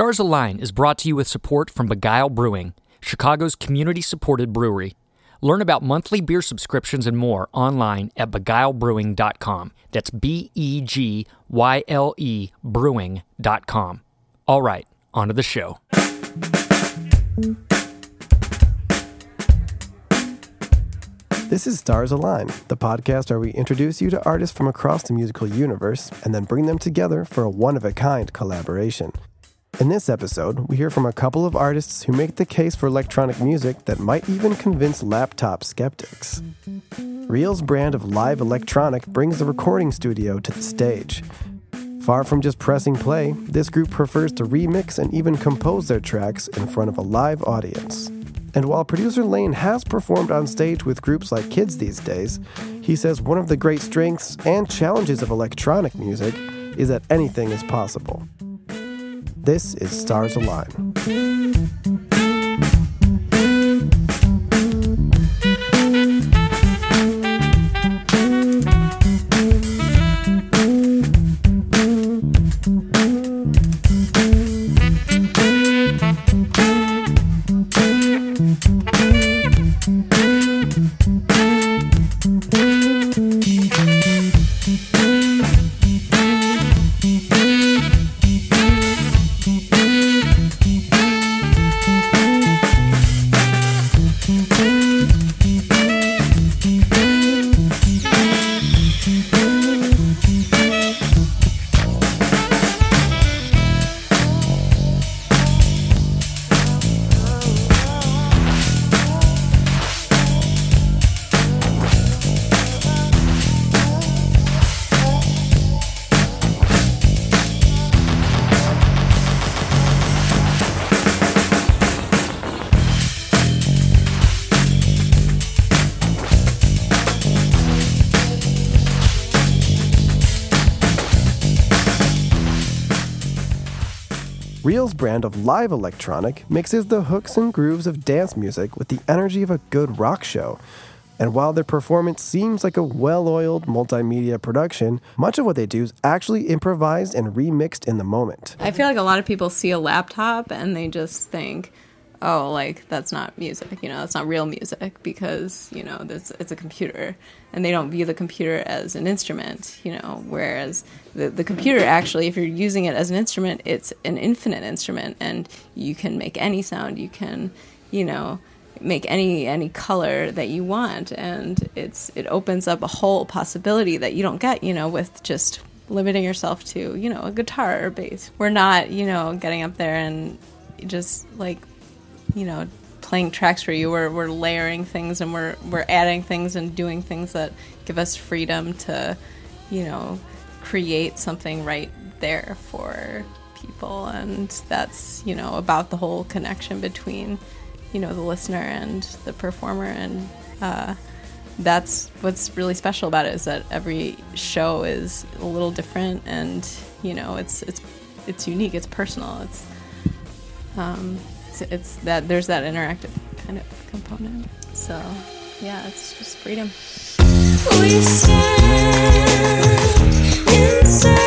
Stars Align is brought to you with support from Begyle Brewing, Chicago's community supported brewery. Learn about monthly beer subscriptions and more online at begylebrewing.com. That's B E G Y L E brewing.com. All right, on to the show. This is Stars Align, the podcast where we introduce you to artists from across the musical universe and then bring them together for a one of a kind collaboration. In this episode, we hear from a couple of artists who make the case for electronic music that might even convince laptop skeptics. Real's brand of live electronic brings the recording studio to the stage. Far from just pressing play, this group prefers to remix and even compose their tracks in front of a live audience. And while producer Lane has performed on stage with groups like Kids these days, he says one of the great strengths and challenges of electronic music is that anything is possible. This is Stars Align. Real's brand of live electronic mixes the hooks and grooves of dance music with the energy of a good rock show. And while their performance seems like a well oiled multimedia production, much of what they do is actually improvised and remixed in the moment. I feel like a lot of people see a laptop and they just think, oh, like that's not music, you know, it's not real music because, you know, this, it's a computer. And they don't view the computer as an instrument, you know, whereas the, the computer actually, if you're using it as an instrument, it's an infinite instrument and you can make any sound, you can, you know, make any any color that you want. And it's it opens up a whole possibility that you don't get you know with just limiting yourself to you know a guitar or bass. We're not you know getting up there and just like you know playing tracks for you. We're, we're layering things and we're we're adding things and doing things that give us freedom to you know create something right there for people. And that's you know about the whole connection between you know the listener and the performer. And uh, that's what's really special about it is that every show is a little different and you know it's it's it's unique. It's personal. It's um it's, it's that there's that interactive kind of component. So yeah it's just freedom. We stand inside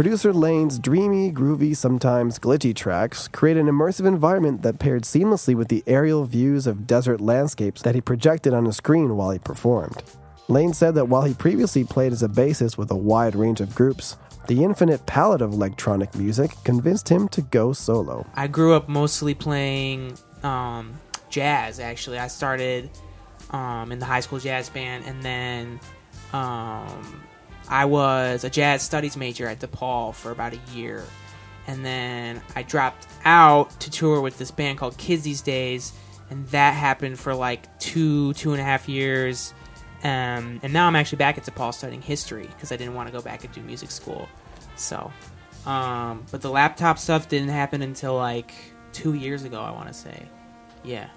producer Lane's dreamy, groovy, sometimes glitchy tracks create an immersive environment that paired seamlessly with the aerial views of desert landscapes that he projected on a screen while he performed. Lane said that while he previously played as a bassist with a wide range of groups, the infinite palette of electronic music convinced him to go solo. I grew up mostly playing um, jazz, actually. I started um, in the high school jazz band, and then um, I was a jazz studies major at DePaul for about a year. And then I dropped out to tour with this band called Kids These Days, and that happened for like two, two and a half years. Um, and now I'm actually back at DePaul studying history because I didn't want to go back and do music school. So, um, but the laptop stuff didn't happen until like two years ago, I want to say. Yeah.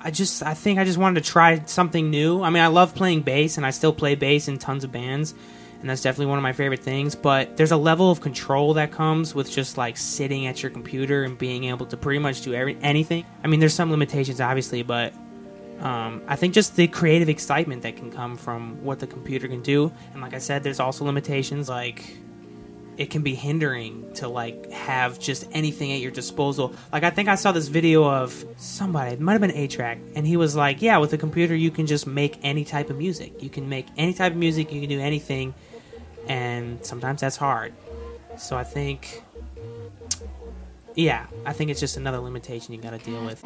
I just, I think I just wanted to try something new. I mean, I love playing bass and I still play bass in tons of bands. And that's definitely one of my favorite things. But there's a level of control that comes with just like sitting at your computer and being able to pretty much do every, anything. I mean, there's some limitations, obviously, but um, I think just the creative excitement that can come from what the computer can do. And like I said, there's also limitations like it can be hindering to like have just anything at your disposal. Like I think I saw this video of somebody, it might have been A-Trak, and he was like, "Yeah, with a computer you can just make any type of music. You can make any type of music, you can do anything." And sometimes that's hard. So I think yeah, I think it's just another limitation you got to deal with.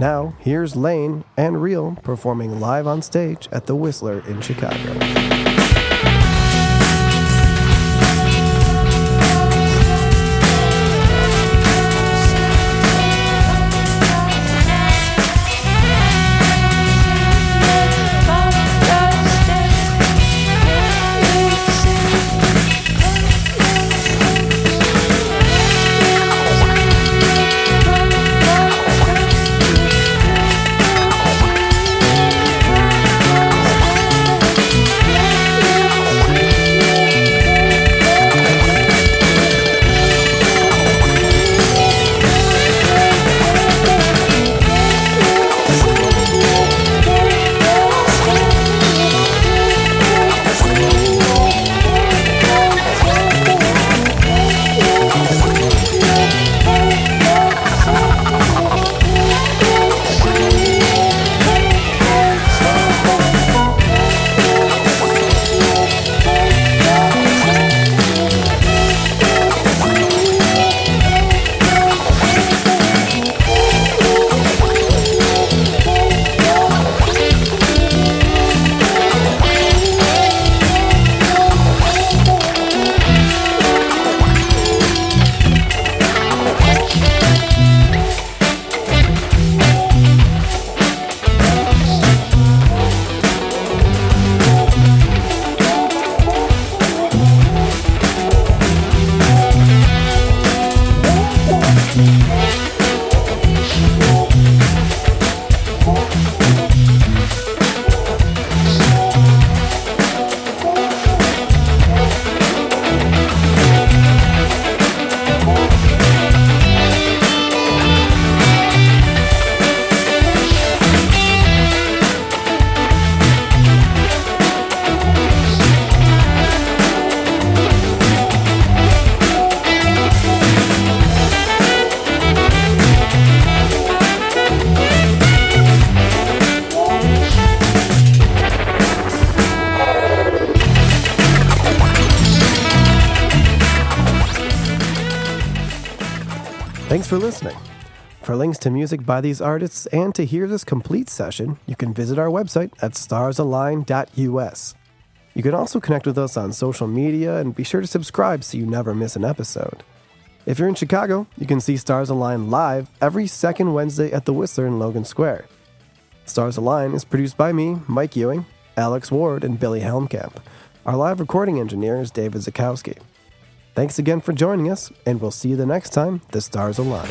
Now, here's Lane and Real performing live on stage at the Whistler in Chicago. Thanks for listening. For links to music by these artists and to hear this complete session, you can visit our website at starsalign.us. You can also connect with us on social media and be sure to subscribe so you never miss an episode. If you're in Chicago, you can see Stars Align live every second Wednesday at the Whistler in Logan Square. Stars Align is produced by me, Mike Ewing, Alex Ward, and Billy Helmkamp. Our live recording engineer is David Zakowski. Thanks again for joining us, and we'll see you the next time the stars align.